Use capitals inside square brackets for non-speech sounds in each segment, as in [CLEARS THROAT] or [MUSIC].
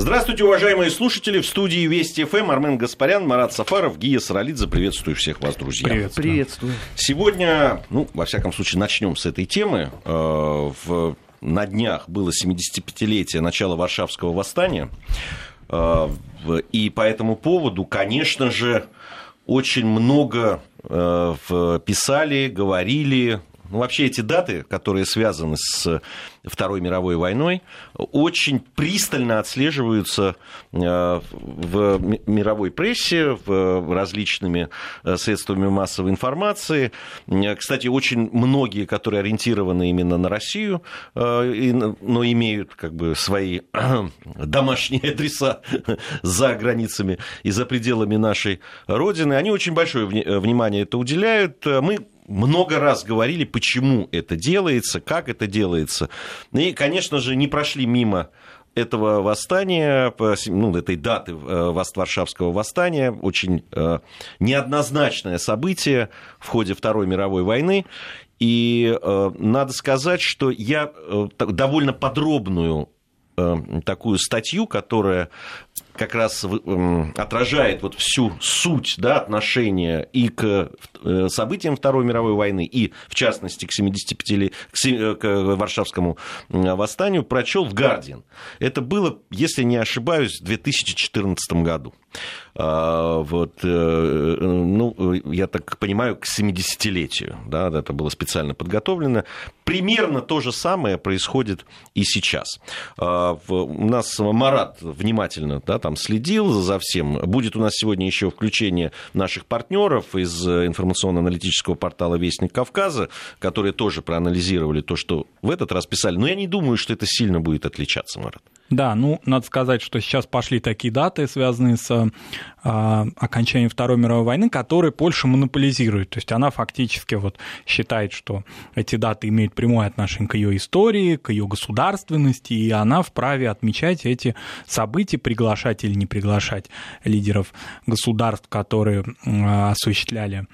Здравствуйте, уважаемые слушатели. В студии Вести ФМ Армен Гаспарян, Марат Сафаров, Гия Саралидзе. Приветствую всех вас, друзья. Приветствую. Приветствую. Сегодня, ну, во всяком случае, начнем с этой темы. Э, в, на днях было 75-летие начала Варшавского восстания. Э, и по этому поводу, конечно же, очень много э, писали, говорили, ну, вообще эти даты, которые связаны с Второй мировой войной, очень пристально отслеживаются э, в мировой прессе, в различными э, средствами массовой информации. Кстати, очень многие, которые ориентированы именно на Россию, э, но имеют как бы свои [CLEARS THROAT] домашние адреса [LAUGHS] за границами и за пределами нашей Родины, они очень большое внимание это уделяют. Мы много раз говорили, почему это делается, как это делается. И, конечно же, не прошли мимо этого восстания, ну, этой даты э, Варшавского восстания, очень э, неоднозначное событие в ходе Второй мировой войны. И э, надо сказать, что я довольно подробную такую статью, которая как раз отражает вот всю суть да, отношения и к э, событиям Второй мировой войны, и, в частности, к 75 к, э, к Варшавскому восстанию, прочел в «Гардиан». Это было, если не ошибаюсь, в 2014 году. А, вот, э, ну, я так понимаю, к 70-летию, да, это было специально подготовлено. Примерно то же самое происходит и сейчас. А, у нас Марат внимательно да, там следил за всем. Будет у нас сегодня еще включение наших партнеров из информационно-аналитического портала «Вестник Кавказа», которые тоже проанализировали то, что в этот раз писали. Но я не думаю, что это сильно будет отличаться, Марат. Да, ну, надо сказать, что сейчас пошли такие даты, связанные с э, окончанием Второй мировой войны, которые Польша монополизирует. То есть она фактически вот считает, что эти даты имеют прямое отношение к ее истории, к ее государственности, и она вправе отмечать эти события, приглашать или не приглашать лидеров государств, которые э, осуществляли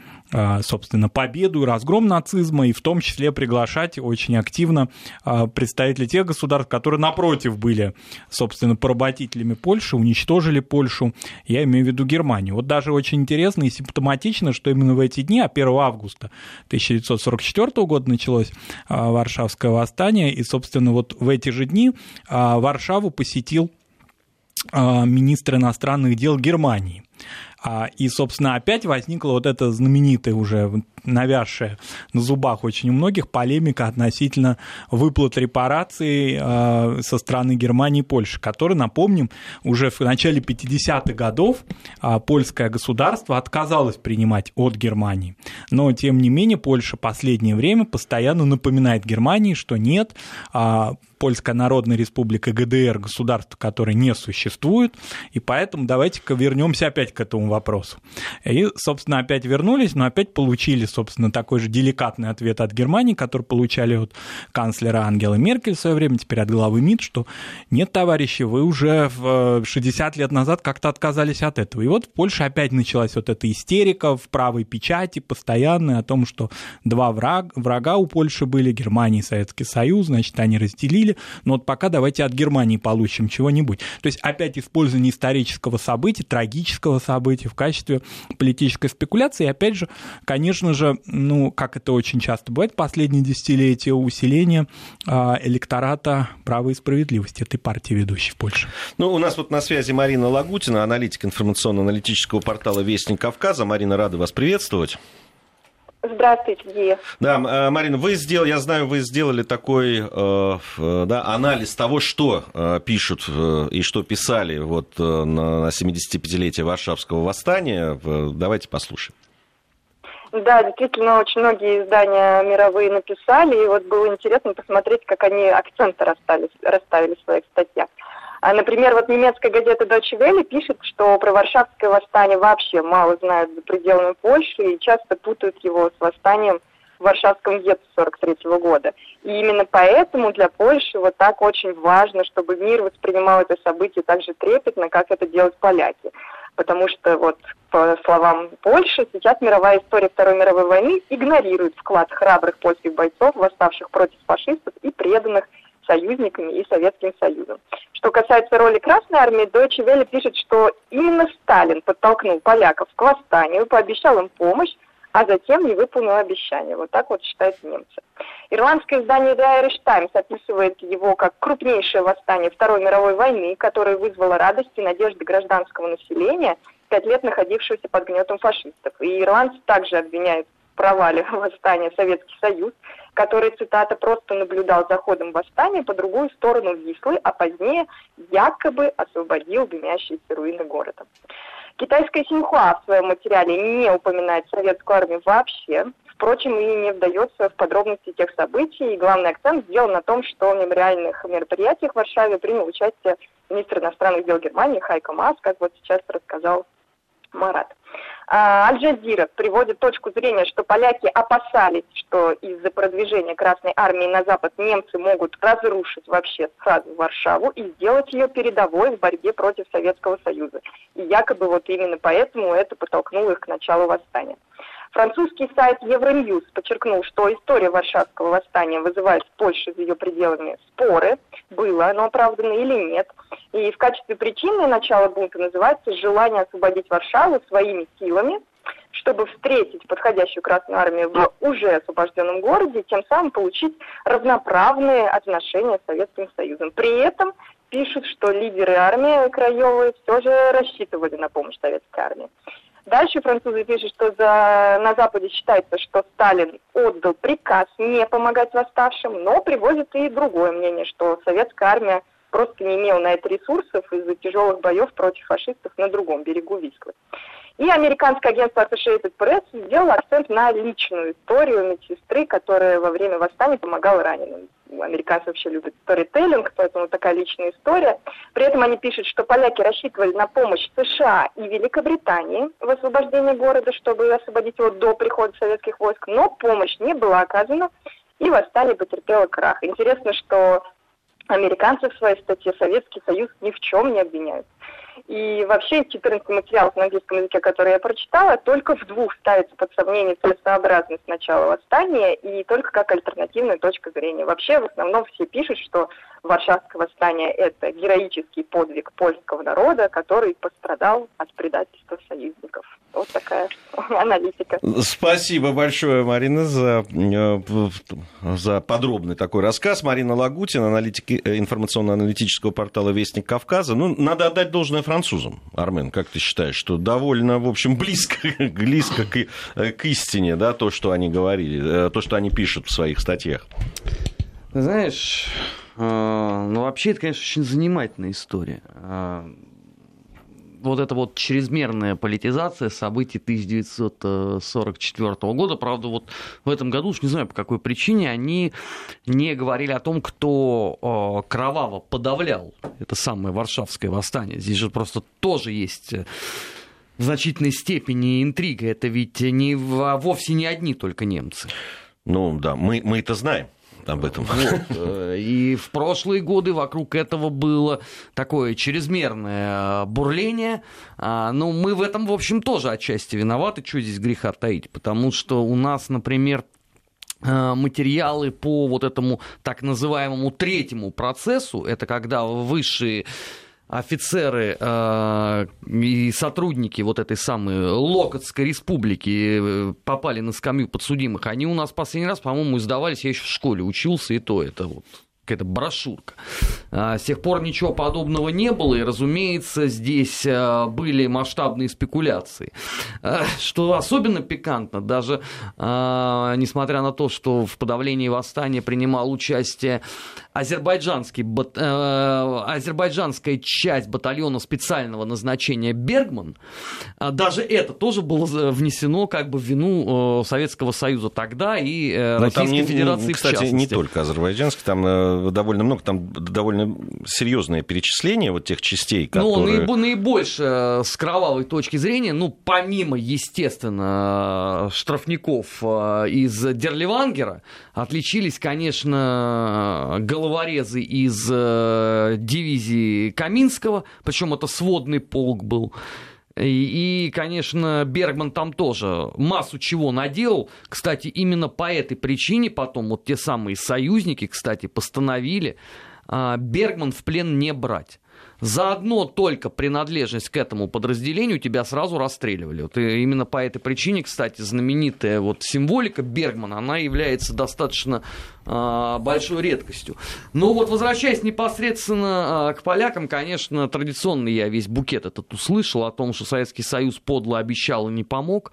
собственно, победу и разгром нацизма, и в том числе приглашать очень активно а, представителей тех государств, которые, напротив, были, собственно, поработителями Польши, уничтожили Польшу, я имею в виду Германию. Вот даже очень интересно и симптоматично, что именно в эти дни, а 1 августа 1944 года началось а, Варшавское восстание, и, собственно, вот в эти же дни Варшаву посетил министр иностранных дел Германии. А, и, собственно, опять возникла вот эта знаменитая уже навязшая на зубах очень у многих полемика относительно выплат репараций а, со стороны Германии и Польши, которые, напомним, уже в начале 50-х годов а, польское государство отказалось принимать от Германии. Но, тем не менее, Польша последнее время постоянно напоминает Германии, что нет, Польская Народная Республика ГДР государство, которое не существует, и поэтому давайте-ка вернемся опять к этому вопросу. И, собственно, опять вернулись, но опять получили, собственно, такой же деликатный ответ от Германии, который получали от канцлера Ангела Меркель в свое время, теперь от главы МИД, что нет, товарищи, вы уже в 60 лет назад как-то отказались от этого. И вот в Польше опять началась вот эта истерика в правой печати постоянная о том, что два врага, врага у Польши были, Германия и Советский Союз, значит, они разделили но вот пока давайте от Германии получим чего-нибудь. То есть опять использование исторического события, трагического события в качестве политической спекуляции. И опять же, конечно же, ну, как это очень часто бывает последние десятилетия, усиление а, электората права и справедливости этой партии ведущей в Польше. Ну, у нас вот на связи Марина Лагутина, аналитик информационно-аналитического портала «Вестник Кавказа». Марина, рада вас приветствовать. Здравствуйте, Гия. Да, э, Марина, вы сделали, я знаю, вы сделали такой э, да, анализ того, что э, пишут и что писали вот на 75-летие Варшавского восстания. Давайте послушаем. Да, действительно, очень многие издания мировые написали, и вот было интересно посмотреть, как они акценты расставили, расставили в своих статьях. А, например, вот немецкая газета Deutsche Welle пишет, что про Варшавское восстание вообще мало знают за пределами Польши и часто путают его с восстанием в Варшавском гетто 43 года. И именно поэтому для Польши вот так очень важно, чтобы мир воспринимал это событие так же трепетно, как это делают поляки. Потому что, вот, по словам Польши, сейчас мировая история Второй мировой войны игнорирует вклад храбрых польских бойцов, восставших против фашистов и преданных союзниками и Советским Союзом. Что касается роли Красной Армии, Deutsche Welle пишет, что именно Сталин подтолкнул поляков к восстанию, пообещал им помощь, а затем не выполнил обещание. Вот так вот считают немцы. Ирландское издание The Irish Times описывает его как крупнейшее восстание Второй мировой войны, которое вызвало радость и надежды гражданского населения, пять лет находившегося под гнетом фашистов. И ирландцы также обвиняют провале восстания Советский Союз, который, цитата, просто наблюдал за ходом восстания по другую сторону Вислы, а позднее якобы освободил дымящиеся руины города. Китайская Синьхуа в своем материале не упоминает советскую армию вообще. Впрочем, и не вдается в подробности тех событий. И главный акцент сделан на том, что в мемориальных мероприятиях в Варшаве принял участие министр иностранных дел Германии Хайко Мас, как вот сейчас рассказал Марат. А, Аль-Джазира приводит точку зрения, что поляки опасались, что из-за продвижения Красной Армии на Запад немцы могут разрушить вообще сразу Варшаву и сделать ее передовой в борьбе против Советского Союза. И якобы вот именно поэтому это подтолкнуло их к началу восстания. Французский сайт Евроньюз подчеркнул, что история Варшавского восстания вызывает в Польше за ее пределами споры, было оно оправдано или нет. И в качестве причины начала бунта называется желание освободить Варшаву своими силами, чтобы встретить подходящую Красную Армию в уже освобожденном городе, тем самым получить равноправные отношения с Советским Союзом. При этом пишут, что лидеры армии краевые все же рассчитывали на помощь советской армии. Дальше французы пишут, что за, на Западе считается, что Сталин отдал приказ не помогать восставшим, но приводит и другое мнение, что советская армия просто не имела на это ресурсов из-за тяжелых боев против фашистов на другом берегу Вислы. И американское агентство Associated Press сделало акцент на личную историю медсестры, которая во время восстания помогала раненым американцы вообще любят сторителлинг, поэтому такая личная история. При этом они пишут, что поляки рассчитывали на помощь США и Великобритании в освобождении города, чтобы освободить его до прихода советских войск, но помощь не была оказана, и восстание потерпело крах. Интересно, что американцы в своей статье Советский Союз ни в чем не обвиняют. И вообще 14 материалов на английском языке, которые я прочитала, только в двух ставится под сомнение целесообразность начала восстания и только как альтернативная точка зрения. Вообще в основном все пишут, что Варшавское восстание – это героический подвиг польского народа, который пострадал от предательства союзников. Вот такая [LAUGHS] аналитика. Спасибо большое, Марина, за, э, за подробный такой рассказ. Марина Лагутина, аналитик э, информационно-аналитического портала «Вестник Кавказа». Ну, надо отдать должное французам, Армен, как ты считаешь, что довольно, в общем, близко, [LAUGHS] близко к, э, к истине, да, то, что они говорили, то, что они пишут в своих статьях? Знаешь, ну, вообще, это, конечно, очень занимательная история вот эта вот чрезмерная политизация событий 1944 года, правда, вот в этом году, уж не знаю по какой причине, они не говорили о том, кто кроваво подавлял это самое Варшавское восстание. Здесь же просто тоже есть э, в значительной степени интрига. Это ведь не, вовсе не одни только немцы. Ну да, мы, мы это знаем об этом. Вот. Э, и в прошлые годы вокруг этого было такое чрезмерное э, бурление. А, ну, мы в этом, в общем, тоже отчасти виноваты, что здесь греха таить, потому что у нас, например, э, материалы по вот этому так называемому третьему процессу, это когда высшие офицеры э, и сотрудники вот этой самой Локотской республики э, попали на скамью подсудимых, они у нас последний раз, по-моему, издавались, я еще в школе учился, и то это вот какая-то брошюрка. А, с тех пор ничего подобного не было, и, разумеется, здесь а, были масштабные спекуляции. А, что особенно пикантно, даже несмотря на то, что в подавлении восстания принимал участие азербайджанский, азербайджанская часть батальона специального назначения «Бергман», даже это тоже было внесено как бы в вину Советского Союза тогда и э, Но Российской не, Федерации кстати, в частности. не только азербайджанский, там э, довольно много, там довольно серьезное перечисление вот тех частей, ну, которые... Ну, наибольше э, с кровавой точки зрения, ну, помимо, естественно, штрафников э, из Дерливангера, отличились, конечно, головорезы из э, дивизии Каминского, причем это сводный полк был, И, конечно, Бергман там тоже массу чего наделал. Кстати, именно по этой причине потом вот те самые союзники, кстати, постановили а, Бергман в плен не брать. Заодно только принадлежность к этому подразделению тебя сразу расстреливали. Вот и именно по этой причине, кстати, знаменитая вот символика Бергмана, она является достаточно э, большой редкостью. Но вот возвращаясь непосредственно э, к полякам, конечно, традиционный я весь букет этот услышал о том, что Советский Союз подло обещал и не помог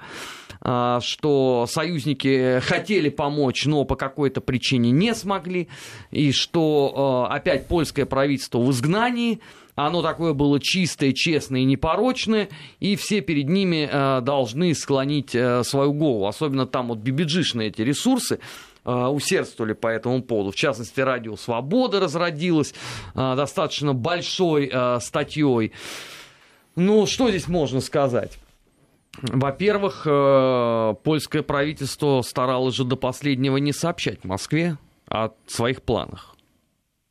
что союзники хотели помочь, но по какой-то причине не смогли, и что опять польское правительство в изгнании, оно такое было чистое, честное и непорочное, и все перед ними э, должны склонить э, свою голову. Особенно там вот бибиджишные эти ресурсы, э, усердствовали по этому поводу. В частности, радио «Свобода» разродилось достаточно большой статьей. Ну, что здесь можно сказать? Во-первых, польское правительство старалось же до последнего не сообщать Москве о своих планах.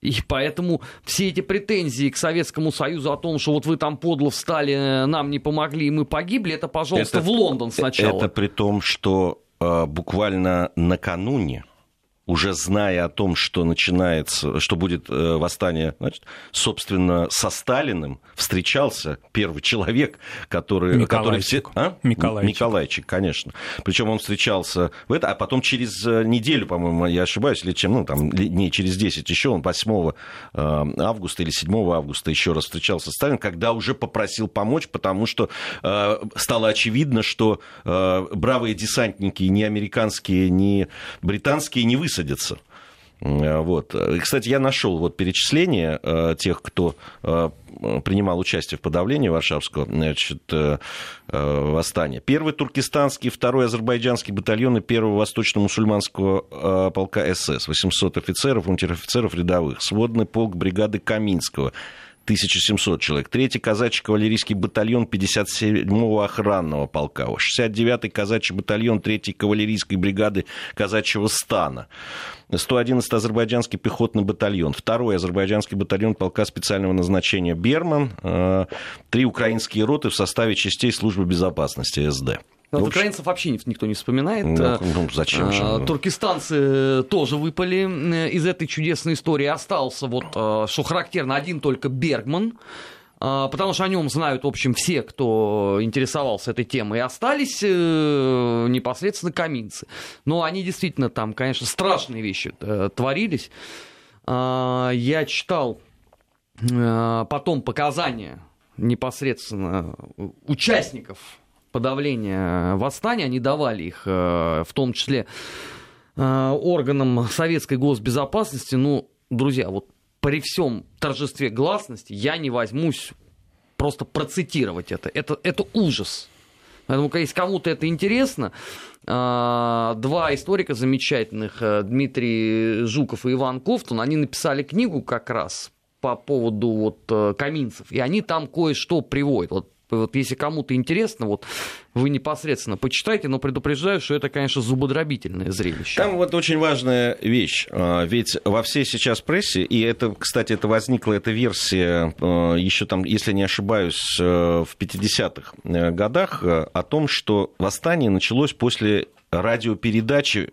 И поэтому все эти претензии к Советскому Союзу о том, что вот вы там подло встали, нам не помогли, и мы погибли, это, пожалуйста, это, в Лондон сначала. Это при том, что э, буквально накануне уже зная о том, что начинается, что будет э, восстание, значит, собственно, со Сталиным встречался первый человек, который... Который все, а? Миколайчик. Миколайчик, конечно. Причем он встречался в это, а потом через э, неделю, по-моему, я ошибаюсь, или чем, ну, там, не через 10 еще, он 8 э, августа или 7 августа еще раз встречался с Сталиным, когда уже попросил помочь, потому что стало очевидно, что бравые десантники ни американские, ни британские не высадят высадятся. Вот. Кстати, я нашел вот перечисление э, тех, кто э, принимал участие в подавлении Варшавского значит, э, восстания. Первый туркестанский, второй азербайджанский батальоны первого восточно-мусульманского полка СС, 800 офицеров, унтер-офицеров рядовых, сводный полк бригады Каминского, 1700 человек. Третий казачий кавалерийский батальон 57-го охранного полка. 69-й казачий батальон 3-й кавалерийской бригады казачьего стана. 111-й азербайджанский пехотный батальон. Второй азербайджанский батальон полка специального назначения «Берман». Э, три украинские роты в составе частей службы безопасности СД. Но ну, украинцев вообще никто не вспоминает. Ну, э, ну зачем же? А, туркестанцы тоже выпали э, из этой чудесной истории. Остался вот, э, что характерно, один только Бергман потому что о нем знают, в общем, все, кто интересовался этой темой, и остались непосредственно каминцы. Но они действительно там, конечно, страшные вещи творились. Я читал потом показания непосредственно участников подавления восстания, они давали их, э, в том числе э, органам советской госбезопасности. Ну, друзья, вот при всем торжестве гласности я не возьмусь просто процитировать это. Это, это ужас. Поэтому, если кому-то это интересно, э, два историка замечательных, Дмитрий Жуков и Иван Ковтун, они написали книгу как раз по поводу вот каминцев, и они там кое-что приводят. Вот вот если кому-то интересно, вот вы непосредственно почитайте, но предупреждаю, что это, конечно, зубодробительное зрелище. Там вот очень важная вещь. А, ведь во всей сейчас прессе, и это, кстати, это возникла эта версия а, еще там, если не ошибаюсь, э, в 50-х э, годах э, о том, что восстание началось после радиопередачи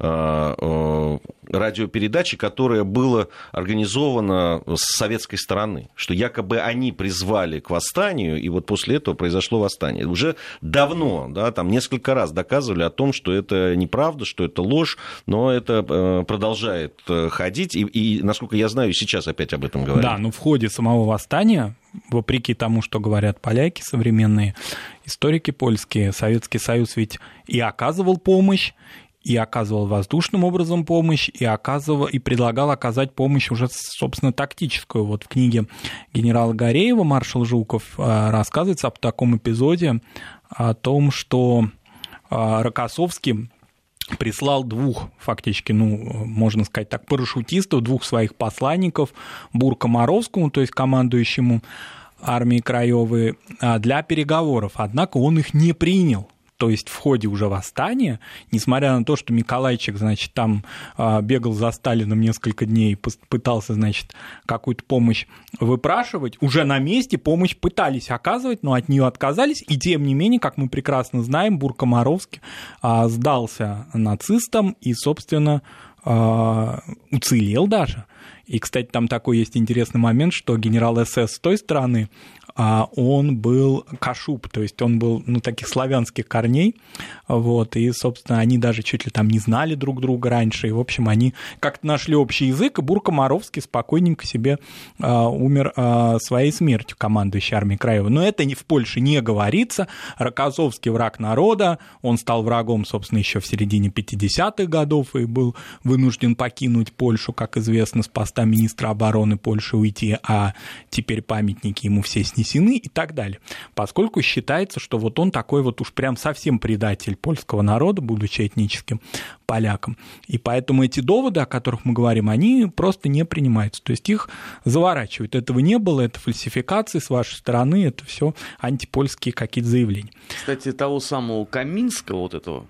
радиопередачи, которая была организована с советской стороны, что якобы они призвали к восстанию, и вот после этого произошло восстание. Уже давно, да, там несколько раз доказывали о том, что это неправда, что это ложь, но это э, продолжает ходить, и, и, насколько я знаю, сейчас опять об этом говорят. Да, но в ходе самого восстания, вопреки тому, что говорят поляки современные, историки польские, Советский Союз ведь и оказывал помощь, и оказывал воздушным образом помощь, и, оказывал, и предлагал оказать помощь уже, собственно, тактическую. Вот в книге генерала Гореева «Маршал Жуков» а, рассказывается об таком эпизоде, о том, что а, Рокоссовский прислал двух, фактически, ну, можно сказать так, парашютистов, двух своих посланников Бурка Моровскому, то есть командующему армией Краевой, а, для переговоров. Однако он их не принял – то есть в ходе уже восстания, несмотря на то, что Миколайчик, значит, там а, бегал за Сталином несколько дней, пытался, значит, какую-то помощь выпрашивать, уже на месте помощь пытались оказывать, но от нее отказались, и тем не менее, как мы прекрасно знаем, Буркомаровский а, сдался нацистам и, собственно, а, уцелел даже. И, кстати, там такой есть интересный момент, что генерал СС с той стороны он был кашуб, то есть он был, ну, таких славянских корней, вот, и, собственно, они даже чуть ли там не знали друг друга раньше, и, в общем, они как-то нашли общий язык, и Бурка Моровский спокойненько себе а, умер а, своей смертью, командующий армией Краева. Но это в Польше не говорится, Рокоссовский враг народа, он стал врагом, собственно, еще в середине 50-х годов и был вынужден покинуть Польшу, как известно, с поста министра обороны Польши уйти, а теперь памятники ему все снесли снесены и так далее. Поскольку считается, что вот он такой вот уж прям совсем предатель польского народа, будучи этническим поляком. И поэтому эти доводы, о которых мы говорим, они просто не принимаются. То есть их заворачивают. Этого не было, это фальсификации с вашей стороны, это все антипольские какие-то заявления. Кстати, того самого Каминского, вот этого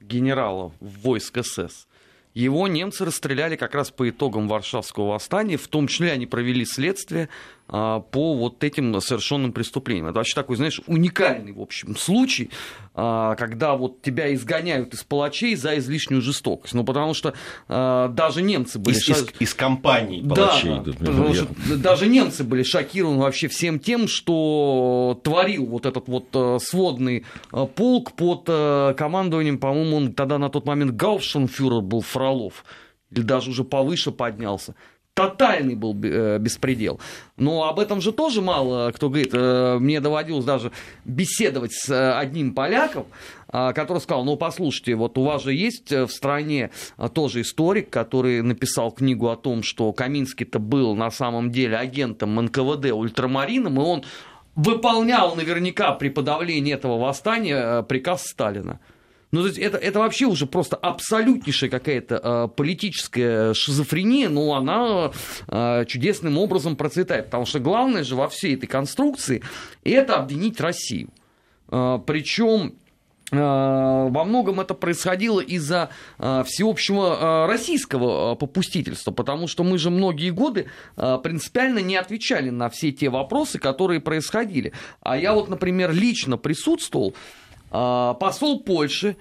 генерала войск СС, его немцы расстреляли как раз по итогам Варшавского восстания, в том числе они провели следствие по вот этим совершенным преступлениям. Это вообще такой, знаешь, уникальный, в общем, случай, а, когда вот тебя изгоняют из палачей за излишнюю жестокость. Ну, потому что а, даже немцы были... Из, из, из компаний палачей. Да, потому что даже немцы были шокированы вообще всем тем, что творил вот этот вот сводный полк под командованием, по-моему, он тогда на тот момент Гаушенфюрер был Фролов или даже уже повыше поднялся тотальный был э, беспредел. Но об этом же тоже мало кто говорит. Э, мне доводилось даже беседовать с э, одним поляком, который сказал, ну, послушайте, вот у вас же есть в стране тоже историк, который написал книгу о том, что Каминский-то был на самом деле агентом НКВД ультрамарином, и он выполнял наверняка при подавлении этого восстания приказ Сталина. Ну, это, это вообще уже просто абсолютнейшая какая-то э, политическая шизофрения, но она э, чудесным образом процветает. Потому что главное же во всей этой конструкции это обвинить Россию. Э, причем во многом это происходило из-за всеобщего российского попустительства, потому что мы же многие годы принципиально не отвечали на все те вопросы, которые происходили. А я вот, например, лично присутствовал а, посол Польши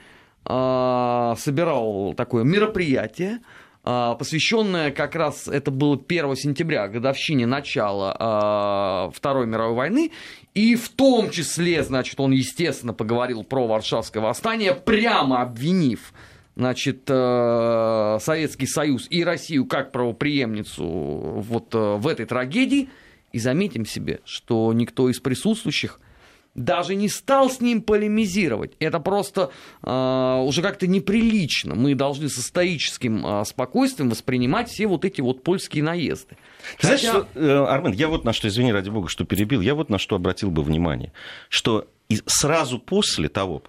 а, собирал такое мероприятие, а, посвященное как раз, это было 1 сентября, годовщине начала Второй мировой войны, и в том числе, значит, он, естественно, поговорил про Варшавское восстание, прямо обвинив значит, э, Советский Союз и Россию как правоприемницу вот э, в этой трагедии. И заметим себе, что никто из присутствующих даже не стал с ним полемизировать. Это просто э, уже как-то неприлично. Мы должны со стоическим э, спокойствием воспринимать все вот эти вот польские наезды. Ты Хотя... Знаешь, что, э, Армен, я вот на что, извини, ради бога, что перебил, я вот на что обратил бы внимание, что сразу после того,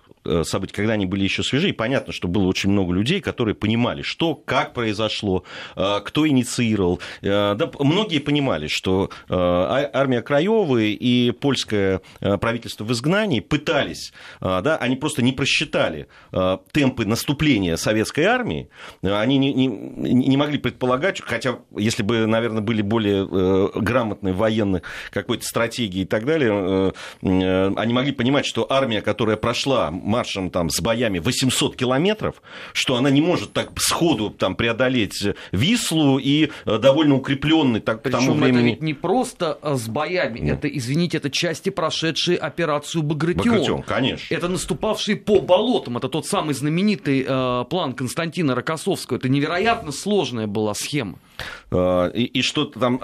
событий, когда они были еще свежи, и понятно, что было очень много людей, которые понимали, что, как произошло, э, кто инициировал. Э, да, многие понимали, что а, армия Краевой и польское правительство в изгнании пытались, да, они просто не просчитали темпы наступления советской армии, они не, не, не могли предполагать, хотя если бы, наверное, были более грамотные военные какой-то стратегии и так далее, они могли понимать, что армия, которая прошла маршем там, с боями 800 километров, что она не может так сходу там, преодолеть Вислу и э, довольно укрепленный так, к тому времени... это ведь не просто э, с боями, ну. это, извините, это части, прошедшие операцию Багратион. Багратион, конечно. Это наступавшие по болотам, это тот самый знаменитый э, план Константина Рокоссовского. Это невероятно сложная была схема. Э, и, и что-то там...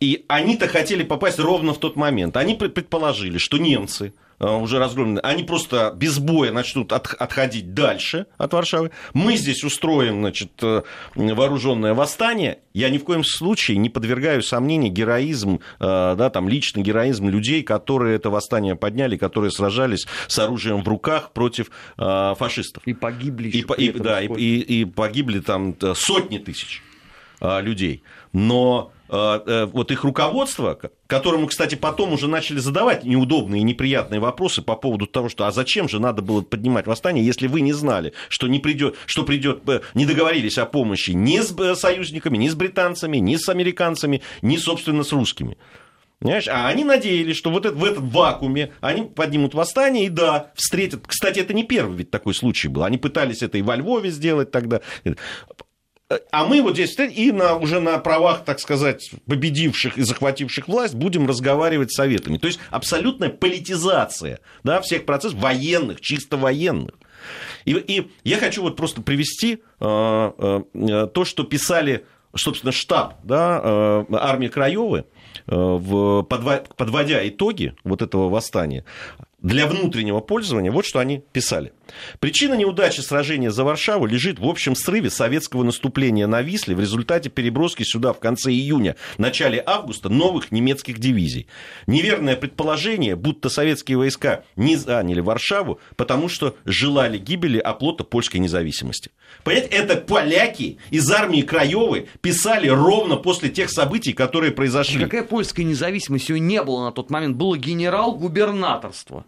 И они-то хотели попасть ровно в тот момент. Они предположили, что немцы уже разгромлены, они просто без боя начнут от, отходить дальше от Варшавы. Мы здесь устроим значит, э, вооруженное восстание. Я ни в коем случае не подвергаю сомнению героизм, э, да, там, личный героизм людей, которые это восстание подняли, которые сражались с оружием в руках против фашистов. И погибли. И, и, да, и, и, и погибли там сотни тысяч людей. Но вот их руководство, которому, кстати, потом уже начали задавать неудобные и неприятные вопросы по поводу того, что а зачем же надо было поднимать восстание, если вы не знали, что не придет, что придет, не договорились о помощи ни с союзниками, ни с британцами, ни с американцами, ни, собственно, с русскими. Понимаешь? А они надеялись, что вот это, в этом вакууме они поднимут восстание и да, встретят. Кстати, это не первый ведь такой случай был. Они пытались это и во Львове сделать тогда. А мы вот здесь и на, уже на правах, так сказать, победивших и захвативших власть будем разговаривать с советами. То есть абсолютная политизация да, всех процессов военных, чисто военных. И, и я хочу вот просто привести э, э, то, что писали, собственно, штаб да, э, армии Краевой Э, в, подводя итоги вот этого восстания, для внутреннего пользования, вот что они писали. Причина неудачи сражения за Варшаву лежит в общем срыве советского наступления на Висле в результате переброски сюда в конце июня, начале августа новых немецких дивизий. Неверное предположение, будто советские войска не заняли Варшаву, потому что желали гибели оплота польской независимости. Понимаете, это поляки из армии Краевой писали ровно после тех событий, которые произошли. Какая польская независимость? Ее не было на тот момент. Было генерал-губернаторство.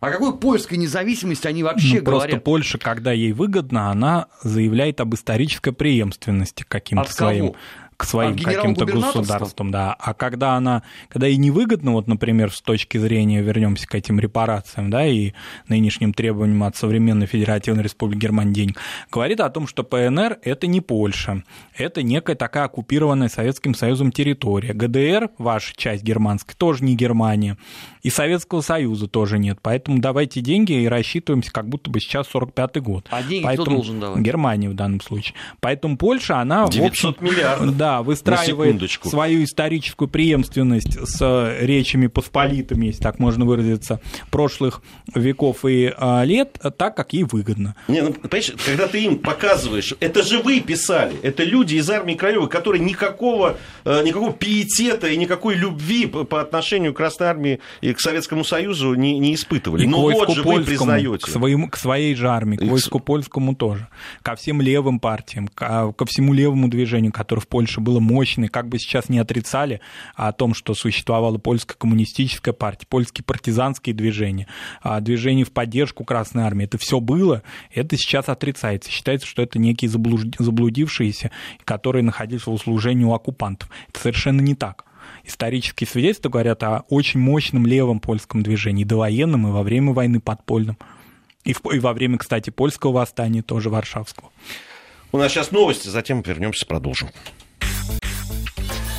О какой польской независимости они вообще ну, говорят? Просто Польша, когда ей выгодно, она заявляет об исторической преемственности каким-то своим к своим а каким-то государствам, да. А когда она, когда ей невыгодно, вот, например, с точки зрения, вернемся к этим репарациям, да, и нынешним требованиям от современной Федеративной Республики Германии денег, говорит о том, что ПНР – это не Польша, это некая такая оккупированная Советским Союзом территория. ГДР, ваша часть германская, тоже не Германия, и Советского Союза тоже нет, поэтому давайте деньги и рассчитываемся, как будто бы сейчас 45-й год. А деньги поэтому, кто должен давать? Германия в данном случае. Поэтому Польша, она, 900 в общем, миллиардов. Да, да, выстраивает свою историческую преемственность с речами посполитыми, если так можно выразиться, прошлых веков и а, лет, так, как ей выгодно. Не, ну, понимаешь, когда ты им показываешь, это же вы писали, это люди из армии Краевой, которые никакого, э, никакого пиетета и никакой любви по отношению к Красной Армии и к Советскому Союзу не, не испытывали. И Но вот же вы признаете. К, своему, к своей же армии, к войску польскому тоже. Ко всем левым партиям, ко, ко всему левому движению, которое в Польше было мощной, как бы сейчас не отрицали о том, что существовала польская коммунистическая партия, польские партизанские движения, а, движения в поддержку Красной Армии. Это все было, это сейчас отрицается. Считается, что это некие заблудившиеся, которые находились в услужении у оккупантов. Это совершенно не так исторические свидетельства говорят о очень мощном левом польском движении, довоенном и во время войны подпольном. И, в, и во время, кстати, польского восстания тоже варшавского. У нас сейчас новости, затем вернемся, продолжим.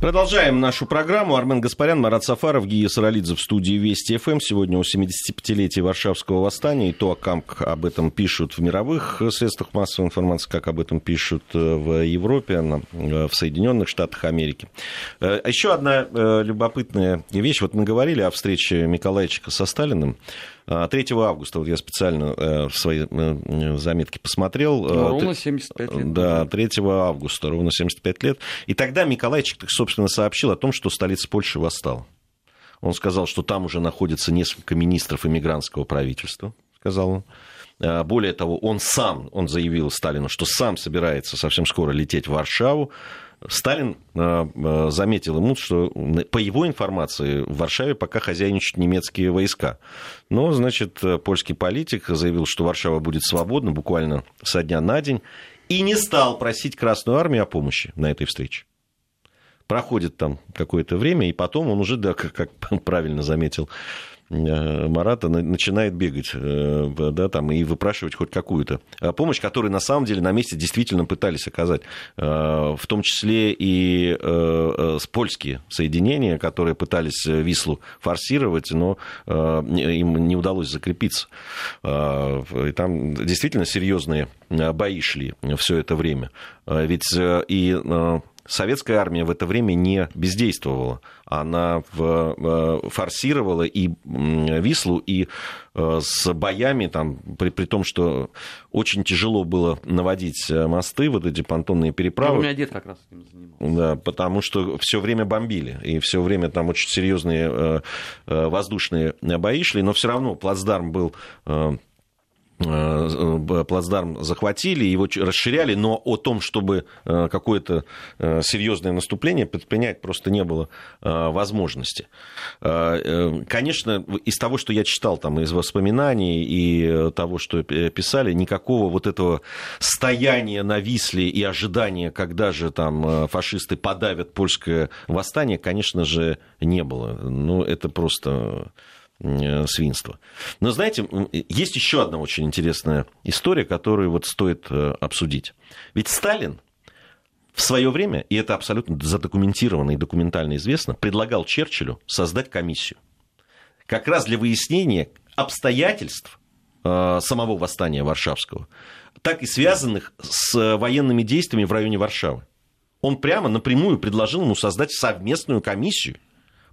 Продолжаем нашу программу. Армен Гаспарян, Марат Сафаров, Гия Саралидзе в студии Вести ФМ. Сегодня о 75-летии Варшавского восстания и то, как об этом пишут в мировых средствах массовой информации, как об этом пишут э, в Европе, э, в Соединенных Штатах Америки. Э, а Еще одна любопытная вещь. Вот мы говорили о встрече Миколайчика со Сталиным. 3 августа, вот я специально в свои заметки посмотрел. Ну, ровно 75 лет. Да, 3 августа, ровно 75 лет. И тогда Миколайчик, так, собственно, сообщил о том, что столица Польши восстала. Он сказал, что там уже находится несколько министров иммигрантского правительства, сказал он. А, более того, он сам, он заявил Сталину, что сам собирается совсем скоро лететь в Варшаву, Сталин а, а, заметил ему, что по его информации в Варшаве пока хозяйничают немецкие войска. Но, значит, польский политик заявил, что Варшава будет свободна буквально со дня на день, и не стал просить Красную Армию о помощи на этой встрече. Проходит там какое-то время, и потом он уже, да, как [LAUGHS] правильно заметил Э, Марата начинает бегать э, да, там, и выпрашивать хоть какую-то э, помощь, которую на самом деле на месте действительно пытались оказать, в том числе и с польские соединения, которые пытались Вислу форсировать, но им не удалось закрепиться. И там действительно серьезные бои шли все это время. Ведь и советская армия в это время не бездействовала. Она форсировала и Вислу, и э, с боями, там, при, при том, что очень тяжело было наводить э, мосты, вот эти понтонные переправы. Ну, у меня дед как раз этим занимался. Да, потому что все время бомбили, и все время там очень серьезные э, воздушные бои шли, но все равно плацдарм был Э, плацдарм захватили, его расширяли, но о том, чтобы э, какое-то э, серьезное наступление предпринять, просто не было возможности. Конечно, из того, что я читал там, из воспоминаний и того, что писали, никакого вот этого стояния на Висле и ожидания, когда же там фашисты подавят польское восстание, конечно же, не было. Ну, это просто Э, свинства. Но знаете, есть еще одна очень интересная история, которую вот стоит э, обсудить. Ведь Сталин в свое время, и это абсолютно задокументировано и документально известно, предлагал Черчиллю создать комиссию. Как раз для выяснения обстоятельств э, самого восстания Варшавского, так и связанных с военными действиями в районе Варшавы. Он прямо напрямую предложил ему создать совместную комиссию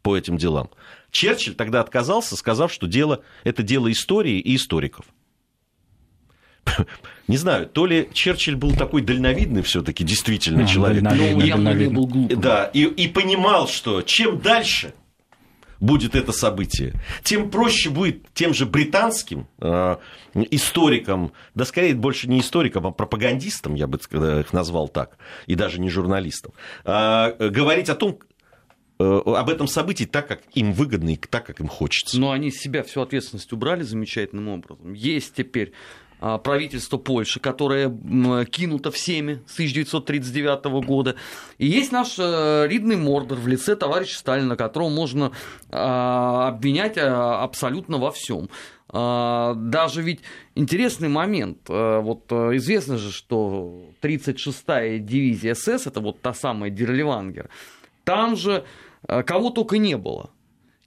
по этим делам. Черчилль тогда отказался, сказав, что дело, это дело истории и историков. [LAUGHS] Не знаю, то ли Черчилль был такой дальновидный все-таки, действительно, а, человек. Дальновидный, явно не был глупым. Да, и, и понимал, что чем дальше будет это событие, тем проще будет тем же британским э, историкам, да скорее больше не историкам, а пропагандистам, я бы их назвал так, и даже не журналистам, э, говорить о том, Э, об этом событии так, как им выгодно и так, как им хочется. Но они себя всю ответственность убрали замечательным образом. Есть теперь а, правительство Польши, которое кинуто всеми с 1939 года. И есть наш э, ридный Мордор в лице товарища Сталина, которого можно а, обвинять а, абсолютно во всем. Даже ведь интересный момент. Вот известно же, что 36-я дивизия СС, это вот та самая Дерливангер, там же Э, кого только не было.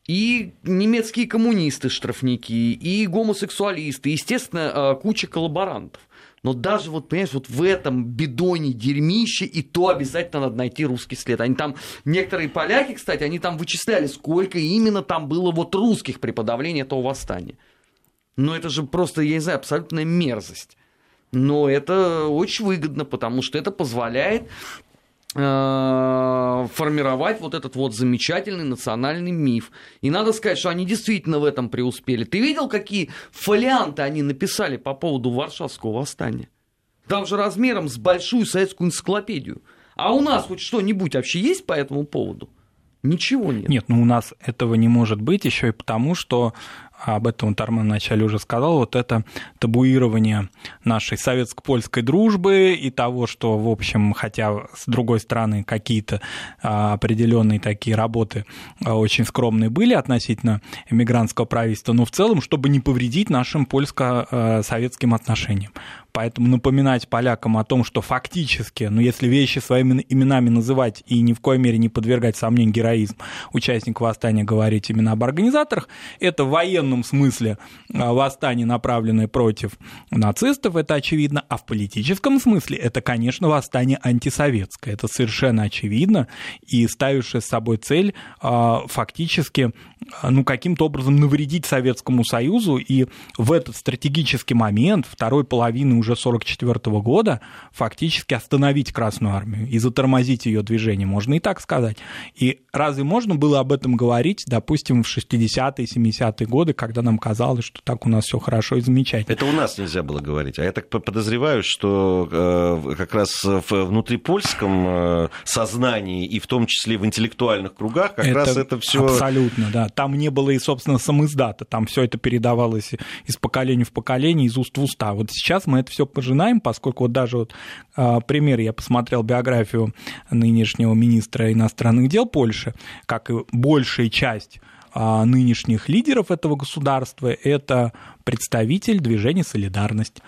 И немецкие коммунисты штрафники, и гомосексуалисты, естественно, э, куча коллаборантов. Но даже вот, понимаешь, вот в этом бидоне дерьмище, и то обязательно надо найти русский след. Они там, некоторые поляки, кстати, они там вычисляли, сколько именно там было вот русских при подавлении этого восстания. Но это же просто, я не знаю, абсолютная мерзость. Но это очень выгодно, потому что это позволяет формировать вот этот вот замечательный национальный миф. И надо сказать, что они действительно в этом преуспели. Ты видел, какие фолианты они написали по поводу Варшавского восстания? Там же размером с большую советскую энциклопедию. А у нас хоть что-нибудь вообще есть по этому поводу? Ничего нет. Нет, ну у нас этого не может быть еще и потому, что об этом вот Армен вначале уже сказал, вот это табуирование нашей советско-польской дружбы и того, что, в общем, хотя с другой стороны какие-то а, определенные такие работы а, очень скромные были относительно эмигрантского правительства, но в целом, чтобы не повредить нашим польско-советским отношениям. Поэтому напоминать полякам о том, что фактически, ну если вещи своими именами называть и ни в коей мере не подвергать сомнению героизм участников восстания, говорить именно об организаторах, это военный военном смысле а, восстание, направленное против нацистов, это очевидно, а в политическом смысле это, конечно, восстание антисоветское. Это совершенно очевидно, и ставившее с собой цель а, фактически ну, каким-то образом навредить Советскому Союзу, и в этот стратегический момент, второй половины уже 1944 года, фактически остановить Красную Армию и затормозить ее движение, можно и так сказать. И разве можно было об этом говорить, допустим, в 60-е, 70-е годы, когда нам казалось, что так у нас все хорошо и замечательно. Это у нас нельзя было говорить. А я так подозреваю, что э, как раз в внутрипольском э, сознании и в том числе в интеллектуальных кругах как это раз это все... Абсолютно, да. Там не было и, собственно, самоиздата. Там все это передавалось из поколения в поколение, из уст в уста. Вот сейчас мы это все пожинаем, поскольку вот даже вот э, пример, я посмотрел биографию нынешнего министра иностранных дел Польши, как и большая часть а, нынешних лидеров этого государства – это представитель движения «Солидарность»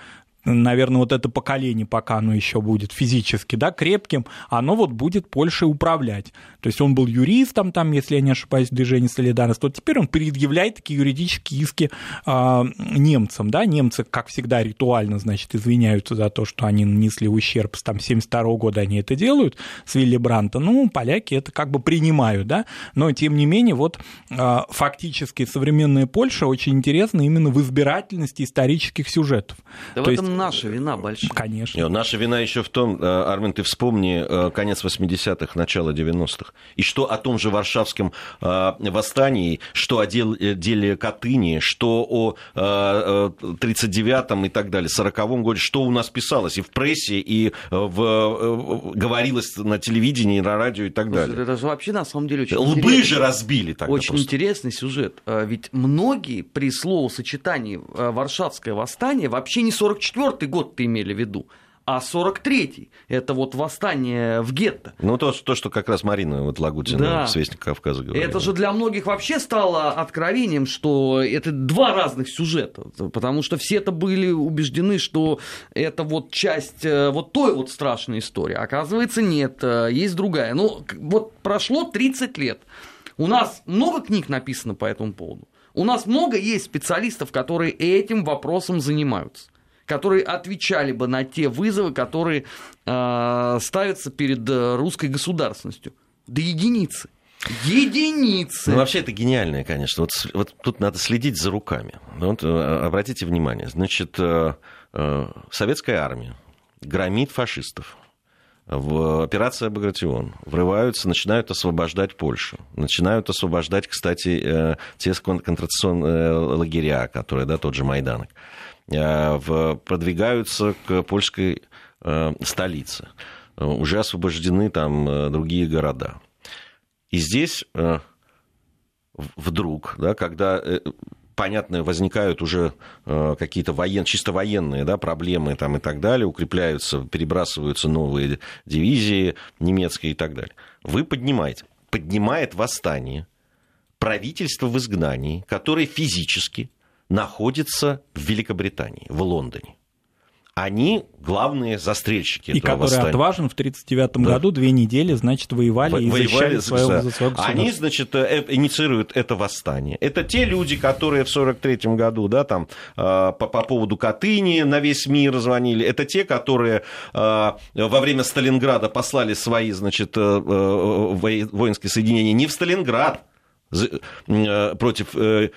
наверное, вот это поколение, пока оно еще будет физически да, крепким, оно вот будет Польшей управлять. То есть он был юристом, там, если я не ошибаюсь, в движении солидарности, вот теперь он предъявляет такие юридические иски э, немцам. Да? Немцы, как всегда, ритуально, значит, извиняются за то, что они нанесли ущерб, там, 72 года они это делают с Вилли Бранта. Ну, поляки это как бы принимают, да, но, тем не менее, вот э, фактически современная Польша очень интересна именно в избирательности исторических сюжетов. Да то в этом этом наша вина большая. Конечно. Наша вина еще в том, э, Армен, ты вспомни э, конец 80-х, начало 90-х. И что о том же Варшавском э, восстании, что о деле Катыни, что о 39-м и так далее, 40-м годе, что у нас писалось и в прессе, и в, говорилось на телевидении, на радио и так далее. Это же вообще на самом деле очень Лбы же разбили тогда Очень просто. интересный сюжет. Ведь многие при словосочетании Варшавское восстание вообще не 44-й год ты имели в виду, а 43-й. Это вот восстание в гетто. Ну, то, то что как раз Марина вот Лагутина Да. с Вестник Кавказа говорила. Это же для многих вообще стало откровением, что это два разных сюжета, потому что все это были убеждены, что это вот часть э, вот той вот страшной истории. Оказывается, нет, э, есть другая. Ну, вот прошло 30 лет. У нас много книг написано по этому поводу. У нас много есть специалистов, которые этим вопросом занимаются которые отвечали бы на те вызовы, которые э, ставятся перед э, русской государственностью. Да единицы. Единицы. Ну, вообще, это гениальное, конечно. Вот, вот тут надо следить за руками. Вот, э, обратите внимание. Значит, э, советская армия громит фашистов. В операция Багратион врываются, начинают освобождать Польшу. Начинают освобождать, кстати, те концентрационные лагеря, которые, да, тот же Майданок. Э, продвигаются к польской э, столице. Э, Уже освобождены там другие города. И здесь вдруг, да, когда, понятно, возникают уже какие-то воен, чисто военные да, проблемы там, и так далее, укрепляются, перебрасываются новые дивизии немецкие и так далее. Вы поднимаете, поднимает восстание правительство в изгнании, которое физически находится в Великобритании, в Лондоне. Они главные застрельщики И этого который восстания. отважен в 1939 Да. году две недели, значит, воевали и Во- защищали за свое, государство. за свое. Они, значит, э, инициируют это восстание. Это те люди, которые в 43 году, да, там, э, по, по поводу Катыни на весь мир звонили. Это те, которые э, во время Сталинграда послали свои, значит, э, э, во- воинские соединения не в Сталинград э, против э, э,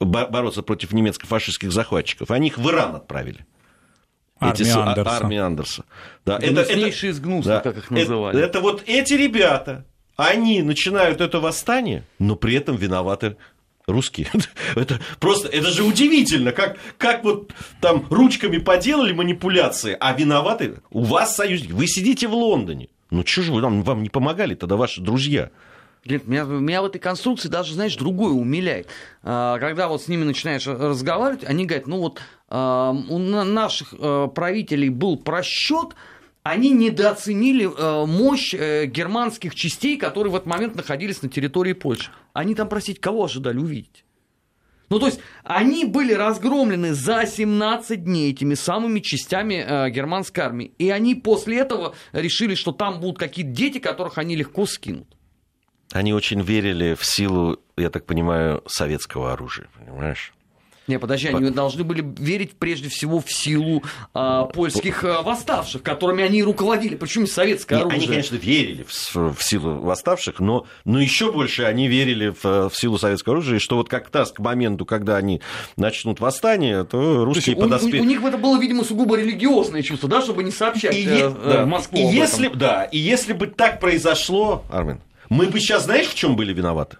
бороться против немецко-фашистских захватчиков. Они их в Иран отправили. Армия с- а- Андерса. армия Андерса. Да, Гнуснейшие из гнусных, да. как их Это- называли. Это, вот эти ребята, они начинают это восстание, но при этом виноваты русские. [LAUGHS] Это просто, это же удивительно, как, как вот там ручками поделали манипуляции, а виноваты у вас союзники. Вы сидите в Лондоне. Ну что же вы нам, вам не помогали тогда ваши друзья? Нет, меня, меня в этой конструкции даже, знаешь, другое умиляет. А, Когда вот с ними начинаешь разговаривать, они говорят, ну вот а, у на- наших а, правителей был просчет, они недооценили мощь э, германских частей, которые в этот момент находились на территории Польши. Они там, простите, кого ожидали увидеть? Ну, то есть, они были разгромлены за 17 дней этими самыми частями э, германской армии. И они после этого решили, что там будут какие-то дети, которых они легко скинут. Они очень верили в силу, я так понимаю, советского оружия, понимаешь? Не, подожди, они должны были верить прежде всего в силу а, польских а, восставших, которыми они и руководили, причем советское Не, оружие. Они, конечно, верили в, в силу восставших, но, но еще больше они верили в, в силу советского оружия, и что вот как раз к моменту, когда они начнут восстание, то То есть русские у, у- них это было, видимо, сугубо религиозное чувство, да, чтобы не сообщать И, э, э, да. Москву. И если, да, и если бы так произошло, Армен, мы бы сейчас, знаешь, в чем были виноваты?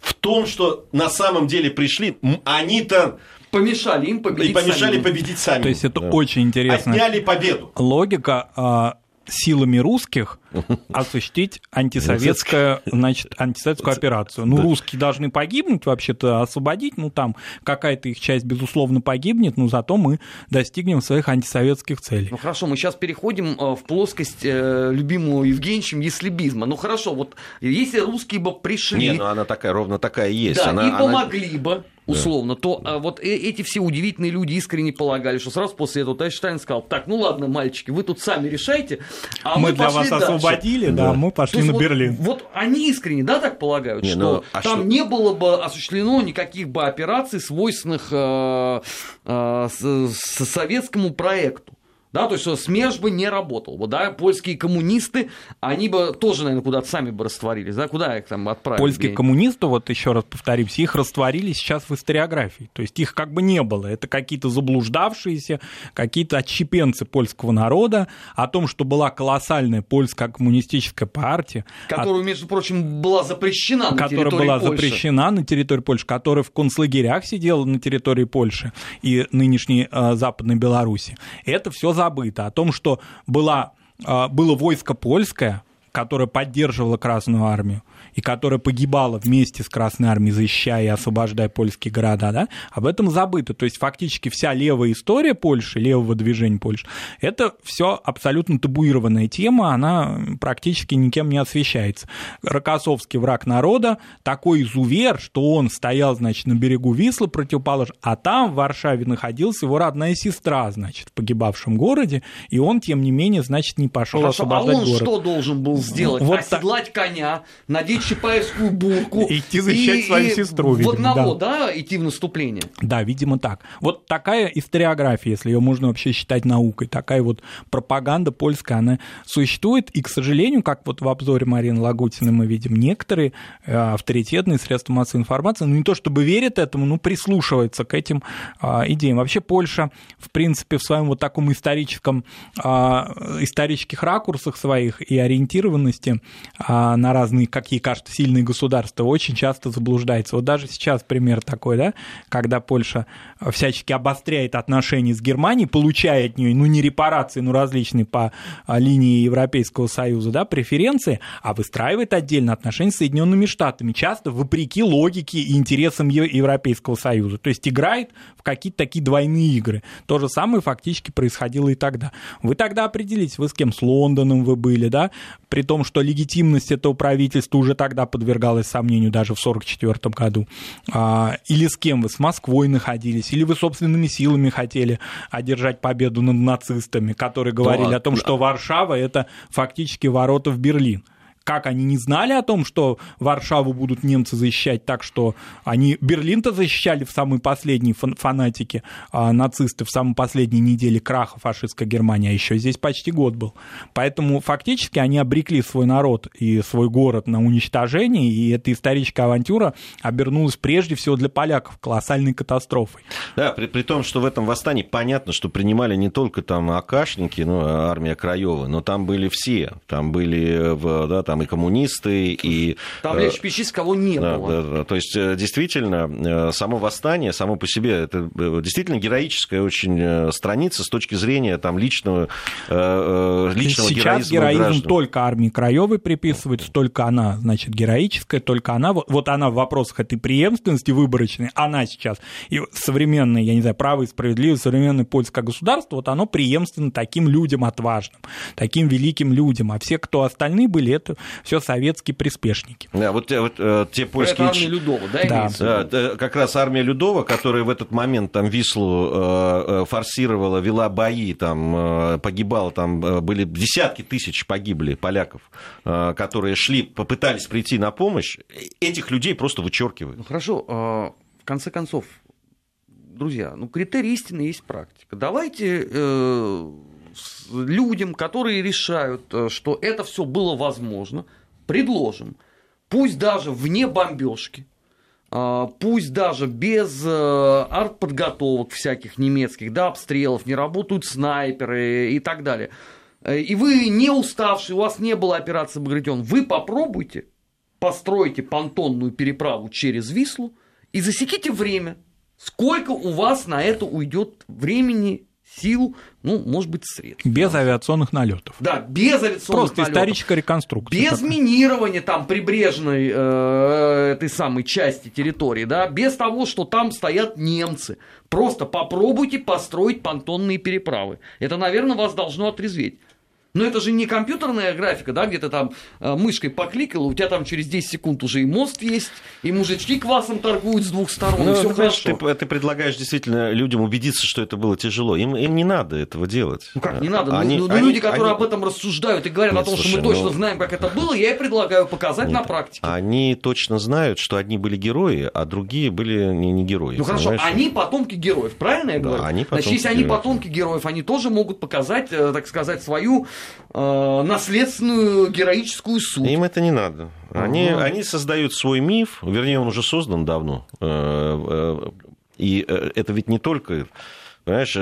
В том, что на самом деле пришли, они-то помешали им победить и помешали самим. победить сами. То есть это Да. очень интересно. Отняли победу. Логика а, силами русских [LAUGHS] осуществить антисоветскую, значит, антисоветскую операцию. Ну, русские должны погибнуть, вообще-то освободить, ну, там какая-то их часть, безусловно, погибнет, но зато мы достигнем своих антисоветских целей. Ну хорошо, мы сейчас переходим э, в плоскость э, любимого Евгеньевичем еслибизма. Ну хорошо, вот если русские бы пришли... Не, ну она такая, ровно такая и есть. Да, она, и она- помогли бы, условно, то а, вот э- эти все удивительные люди искренне полагали, что сразу после этого товарищ Сталин сказал, так, ну ладно, мальчики, вы тут сами решайте, а мы, мы для пошли вас дальше». освободили, да, Да. мы пошли на вот, Берлин. Вот они искренне, да, так полагают, Не, что ну, а там что- не было бы осуществлено никаких бы операций, свойственных э, э, советскому проекту. Да, то есть СМЕРШ бы не работал. Вот, да, польские коммунисты, они бы тоже, наверное, куда-то сами бы растворились. Да, куда их там отправили? Польские коммунисты, вот еще раз повторимся, их растворили сейчас в историографии. То есть их как бы не было. Это какие-то заблуждавшиеся, какие-то отщепенцы польского народа о том, что была колоссальная польская коммунистическая партия. Которая, между прочим, была запрещена на которая территории была Польши. запрещена на территории Польши, которая в концлагерях сидела на территории Польши и нынешней э, Западной Беларуси. Это все забыто. О том, что была, э, было войско польское, которое поддерживало Красную Армию, и которая погибала вместе с Красной Армией, защищая и освобождая польские города, да, об этом забыто. То есть фактически вся левая история Польши, левого движения Польши, это все абсолютно табуированная тема, она практически никем не освещается. Рокоссовский враг народа, такой изувер, что он стоял, значит, на берегу Вислы противоположно, а там в Варшаве находилась его родная сестра, значит, в погибавшем городе, и он, тем не менее, значит, не пошел Хорошо, а освобождать он город. что должен был сделать? Вот так. Оседлать коня, надеть чапаевскую бурку. Идти защищать и- свою и сестру, В видимо, одного, да, идти в наступление? Да, видимо так. Вот такая историография, если ее можно вообще считать наукой, такая вот пропаганда польская, она существует, и, к сожалению, как вот в обзоре Марины Лагутиной мы видим, некоторые э, авторитетные средства массовой информации, ну не то чтобы верят этому, но прислушиваются к этим а, идеям. Вообще Польша, в принципе, в своем вот таком историческом, а, исторических ракурсах своих и ориентированности а, на разные, как кажется, сильные государства, очень часто заблуждается. Вот даже сейчас пример такой, да, когда Польша всячески обостряет отношения с Германией, получая от нее, ну, не репарации, но различные по а, линии Европейского Союза, да, преференции, а выстраивает отдельно отношения с Соединенными Штатами, часто вопреки логике и интересам Европейского Союза. То есть играет в какие-то такие двойные игры. То же самое фактически происходило и тогда. Вы тогда определитесь, вы с кем, с Лондоном вы были, да, при том, что легитимность этого правительства уже тогда подвергалась сомнению, даже в 1944 году. А, или с кем вы, с Москвой находились, или вы собственными силами хотели одержать победу над нацистами, которые говорили Да, о том, что Варшава — это фактически ворота в Берлин. Как они не знали о том, что Варшаву будут немцы защищать так, что они Берлин-то защищали в самые последние фан- фанатики а, нацисты, в самой последней неделе краха фашистской Германии, а еще здесь почти год был. Поэтому фактически они обрекли свой народ и свой город на уничтожение, и эта историческая авантюра обернулась прежде всего для поляков колоссальной катастрофой. Да, при, при том, что в этом восстании понятно, что принимали не только там акашники, ну, армия Краева, но там были все. Там были в, да, там и коммунисты, и... Там, э, лишь пищись, кого не да, было. да, да. То есть, э, действительно, э, само восстание, само по себе, это э, действительно героическая очень э, страница с точки зрения там, личного, э, э, личного Сейчас героизма героизм граждан. только армии Краевой приписывается, только она, значит, героическая, только она, вот, вот она в вопросах этой преемственности выборочной, она сейчас, и современное, я не знаю, право и справедливость, современное польское государство, вот оно преемственно таким людям отважным, таким великим людям, а все, кто остальные были, это все советские приспешники. Да, вот, вот, э, те Это польские... армия Людова, да, Да. Да, это как раз армия Людова, которая в этот момент там Вислу э, э, форсировала, вела бои, там погибало, там были десятки тысяч погибли поляков, которые шли, попытались прийти на помощь. Этих людей просто вычеркивают. Ну хорошо, в конце концов, друзья, ну критерий истины есть практика. Давайте э, людям, которые решают, э, что это все было возможно, предложим, пусть даже вне бомбежки, а, пусть даже без э, артподготовок всяких немецких, да, обстрелов, не работают снайперы и так далее. Э, И вы не уставший, у вас не было операции Багратион, вы попробуйте, постройте понтонную переправу через Вислу и засеките время. Сколько у вас на это уйдет времени, сил, ну, может быть, средств. Без авиационных налетов. Да, без авиационных Просто налетов. историческая реконструкция. Без такая. минирования там прибрежной э, этой самой части территории, да, без того, что там стоят немцы. Просто попробуйте построить понтонные переправы. Это, наверное, вас должно отрезветь. Но это же не компьютерная графика, да, где ты там э, мышкой покликал, у тебя там через 10 секунд уже и мост есть, и мужички квасом торгуют с двух сторон, ну, и все хорошо. Ты, ты предлагаешь действительно людям убедиться, что это было тяжело. Им, им не надо этого делать. Ну как не надо? Ну, они, ну, они, люди, которые они... об этом рассуждают и говорят Нет, о том, слушай, что мы точно ну... знаем, как это было, я и предлагаю показать Нет, на практике. Они точно знают, что одни были герои, а другие были не, не герои. Ну хорошо, они потомки героев, правильно я говорю? Да, они Значит, если они потомки героев, они тоже могут показать, э, так сказать, свою э, наследственную героическую суть. Им это не надо. Они, ага. они создают свой миф, вернее, он уже создан давно. Э, э, и э, это ведь не только Понимаешь,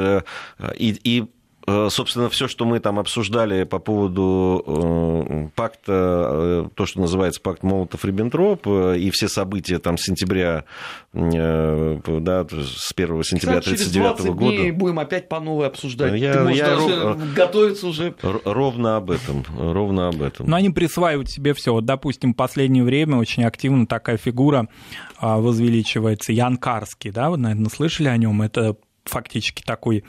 и, и собственно, все, что мы там обсуждали по поводу э, пакта, э, то, что называется пакт Молотов-Риббентроп, и все события там сентября, да, с 1 сентября 1939 года. Дней будем опять по новой обсуждать. Я, Ты я ров... готовиться уже. Ровно об этом, ровно об этом. Но они присваивают себе все. Вот, допустим, в последнее время очень активно такая фигура а, возвеличивается. Ян Карский, да, вы, наверное, слышали о нем. Это фактически такой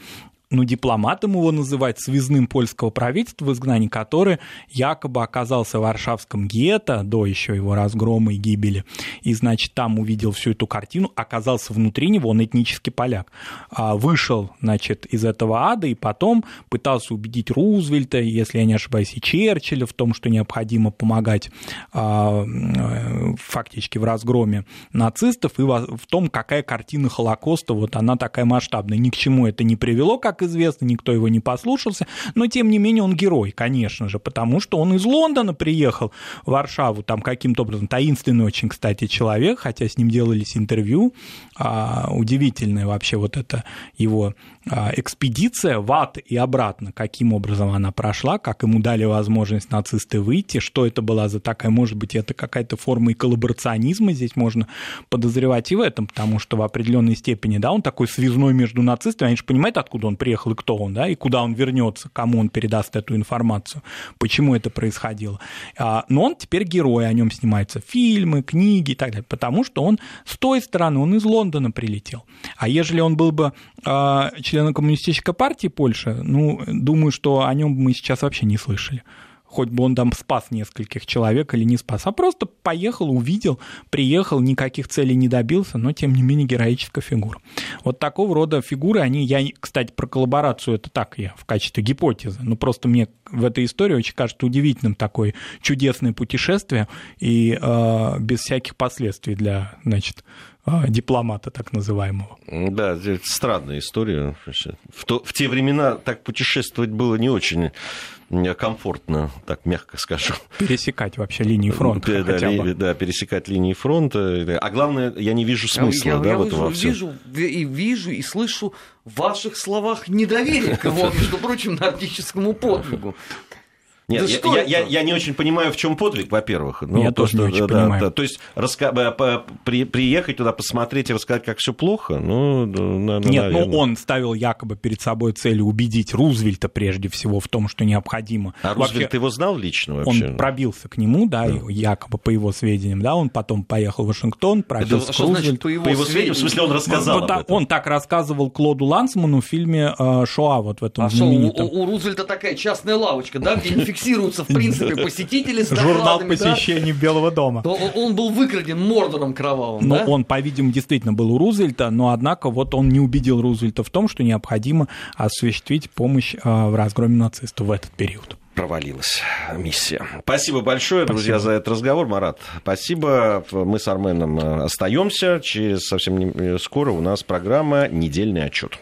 ну, дипломатом его называть, связным польского правительства в изгнании, который якобы оказался в Варшавском гетто до еще его разгрома и гибели, и, значит, там увидел всю эту картину, оказался внутри него, он этнический поляк, а, вышел, значит, из этого ада, и потом пытался убедить Рузвельта, если я не ошибаюсь, и Черчилля в том, что необходимо помогать а, э, фактически в разгроме нацистов, и в том, какая картина Холокоста, вот она такая масштабная. Ни к чему это не привело, как известно, никто его не послушался, но тем не менее он герой, конечно же, потому что он из Лондона приехал в Варшаву, там каким-то образом, таинственный очень, кстати, человек, хотя с ним делались интервью, а, удивительная вообще вот эта его экспедиция в ад и обратно, каким образом она прошла, как ему дали возможность нацисты выйти, что это была за такая, может быть, это какая-то форма и коллаборационизма, здесь можно подозревать и в этом, потому что в определенной степени, да, он такой связной между нацистами, они же понимают, откуда он приехал и кто он, да, и куда он вернется, кому он передаст эту информацию, почему это происходило. А, но он теперь герой, о нем снимаются фильмы, книги и так далее, потому что он с той стороны, он из Лондона прилетел. А ежели он был бы а, членом коммунистической партии Польши, ну, думаю, что о нем мы сейчас вообще не слышали хоть бы он там спас нескольких человек или не спас, а просто поехал, увидел, приехал, никаких целей не добился, но тем не менее героическая фигура. Вот такого рода фигуры, они, я, кстати, про коллаборацию, это так я в качестве гипотезы, но просто мне в этой истории очень кажется удивительным такое чудесное путешествие и э, без всяких последствий для, значит, а, дипломата так называемого. Да, это странная история. В, то, в те времена так путешествовать было не очень комфортно, так мягко скажу. Пересекать вообще линии фронта. Да, хотя бы. да пересекать линии фронта. А главное, я не вижу смысла я, да, я в этом вижу, и вижу и слышу в ваших словах недоверие к его, между прочим, нордическому подвигу. Нет, да я, что я, я, я не очень понимаю, в чем подвиг, во-первых. Ну, я тоже не очень да, понимаю. Да, то есть раска... при... приехать туда, посмотреть и рассказать, как все плохо, ну, наверное. Нет, ну он ставил якобы перед собой целью убедить Рузвельта прежде всего в том, что необходимо. А вообще, Рузвельт его знал лично вообще? Он пробился к нему, да, да. якобы по его сведениям, да, он потом поехал в Вашингтон, пробился Это, к Рузвельту. по его, по его сведениям? В смысле, он рассказал ну, об Он так рассказывал Клоду Лансману в фильме э, «Шоа», вот в этом а знаменитом. Что, у, у Рузвельта такая частная лавочка, да, где [LAUGHS] фиксируются, в принципе, [LAUGHS] посетители с Журнал посещений да, Белого дома. То он был выкраден Мордором кровавым, Но да? он, по-видимому, действительно был у Рузвельта, но, однако, вот он не убедил Рузвельта в том, что необходимо осуществить помощь а, в разгроме нацистов в этот период провалилась миссия. Спасибо большое, спасибо. друзья, за этот разговор. Марат, спасибо. Мы с Арменом э, остаемся. Через совсем скоро у нас программа «Недельный отчет».